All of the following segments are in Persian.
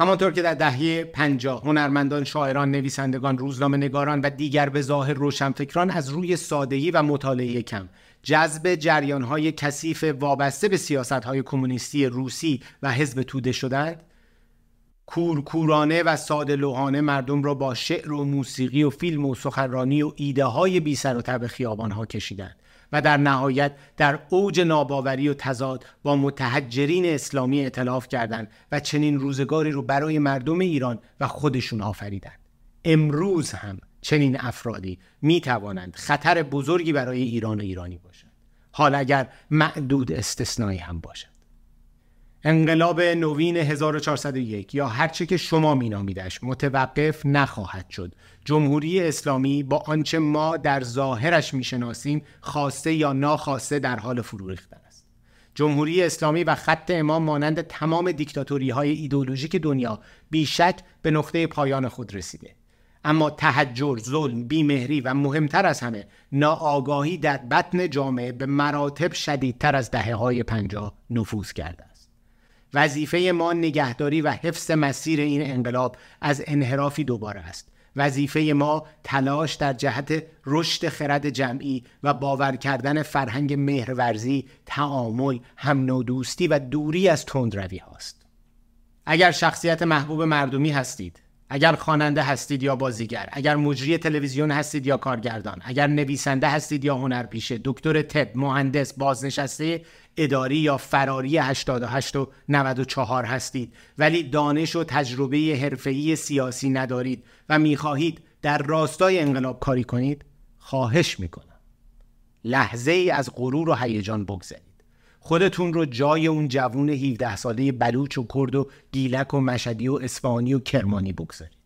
همانطور که در دهه 50 هنرمندان، شاعران، نویسندگان، روزنامه نگاران و دیگر به ظاهر روشنفکران از روی سادگی و مطالعه کم جذب جریانهای کثیف وابسته به سیاستهای کمونیستی روسی و حزب توده شدند کورکورانه و ساده لوحانه مردم را با شعر و موسیقی و فیلم و سخنرانی و ایده های بی سر و تب خیابان ها کشیدند و در نهایت در اوج ناباوری و تضاد با متحجرین اسلامی اعتلاف کردند و چنین روزگاری رو برای مردم ایران و خودشون آفریدند. امروز هم چنین افرادی می توانند خطر بزرگی برای ایران و ایرانی باشند. حال اگر معدود استثنایی هم باشد انقلاب نوین 1401 یا هرچه که شما مینامیدش متوقف نخواهد شد. جمهوری اسلامی با آنچه ما در ظاهرش می‌شناسیم خواسته یا ناخواسته در حال فرو ریختن است. جمهوری اسلامی و خط امام مانند تمام دیکتاتوری های ایدولوژیک دنیا بیشک به نقطه پایان خود رسیده. اما تحجر، ظلم، بیمهری و مهمتر از همه ناآگاهی در بطن جامعه به مراتب شدیدتر از دهه های پنجاه نفوذ کرده است. وظیفه ما نگهداری و حفظ مسیر این انقلاب از انحرافی دوباره است. وظیفه ما تلاش در جهت رشد خرد جمعی و باور کردن فرهنگ مهرورزی، تعامل، هم دوستی و دوری از تندروی هاست. اگر شخصیت محبوب مردمی هستید اگر خواننده هستید یا بازیگر اگر مجری تلویزیون هستید یا کارگردان اگر نویسنده هستید یا هنرپیشه دکتر طب مهندس بازنشسته اداری یا فراری 88 و 94 هستید. ولی دانش و تجربه حرفه‌ای سیاسی ندارید و می‌خواهید در راستای انقلاب کاری کنید خواهش می‌کنم. لحظه ای از غرور و هیجان بگذارید. خودتون رو جای اون جوون 17 ساله بلوچ و کرد و گیلک و مشدی و اسفانی و کرمانی بگذارید.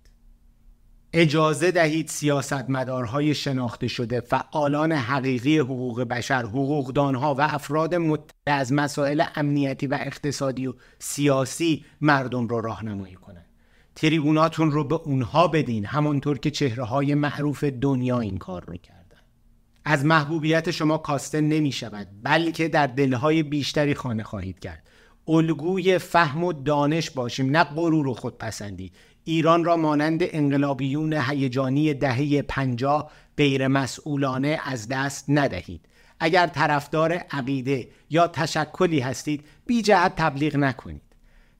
اجازه دهید سیاستمدارهای شناخته شده فعالان حقیقی حقوق بشر حقوقدانها و افراد مطلع از مسائل امنیتی و اقتصادی و سیاسی مردم رو راهنمایی کنند. تریبوناتون رو به اونها بدین همانطور که چهره های معروف دنیا این کار رو کرد. از محبوبیت شما کاسته نمی شود بلکه در دلهای بیشتری خانه خواهید کرد. الگوی فهم و دانش باشیم نه غرور و خودپسندی. ایران را مانند انقلابیون هیجانی دهه پنجاه غیر مسئولانه از دست ندهید. اگر طرفدار عقیده یا تشکلی هستید بی جهت تبلیغ نکنید.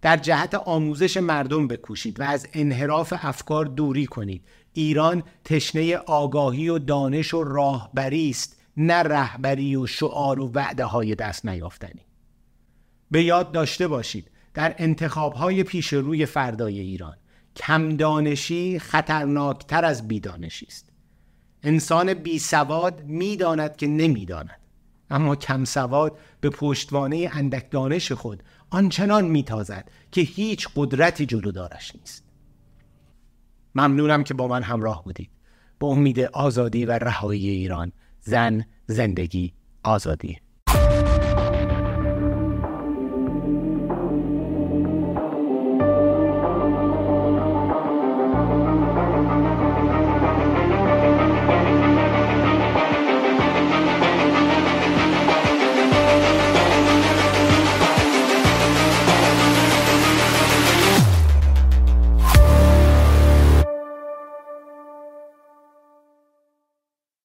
در جهت آموزش مردم بکوشید و از انحراف افکار دوری کنید. ایران تشنه آگاهی و دانش و راهبری است نه رهبری و شعار و وعده های دست نیافتنی. به یاد داشته باشید در انتخاب های پیش روی فردای ایران کم دانشی خطرناکتر از بیدانشی است. انسان بی سواد می‌داند که نمی‌داند. اما کم سواد به پشتوانه اندک دانش خود آنچنان میتازد که هیچ قدرتی جلو دارش نیست. ممنونم که با من همراه بودید. به امید آزادی و رهایی ایران زن زندگی آزادی.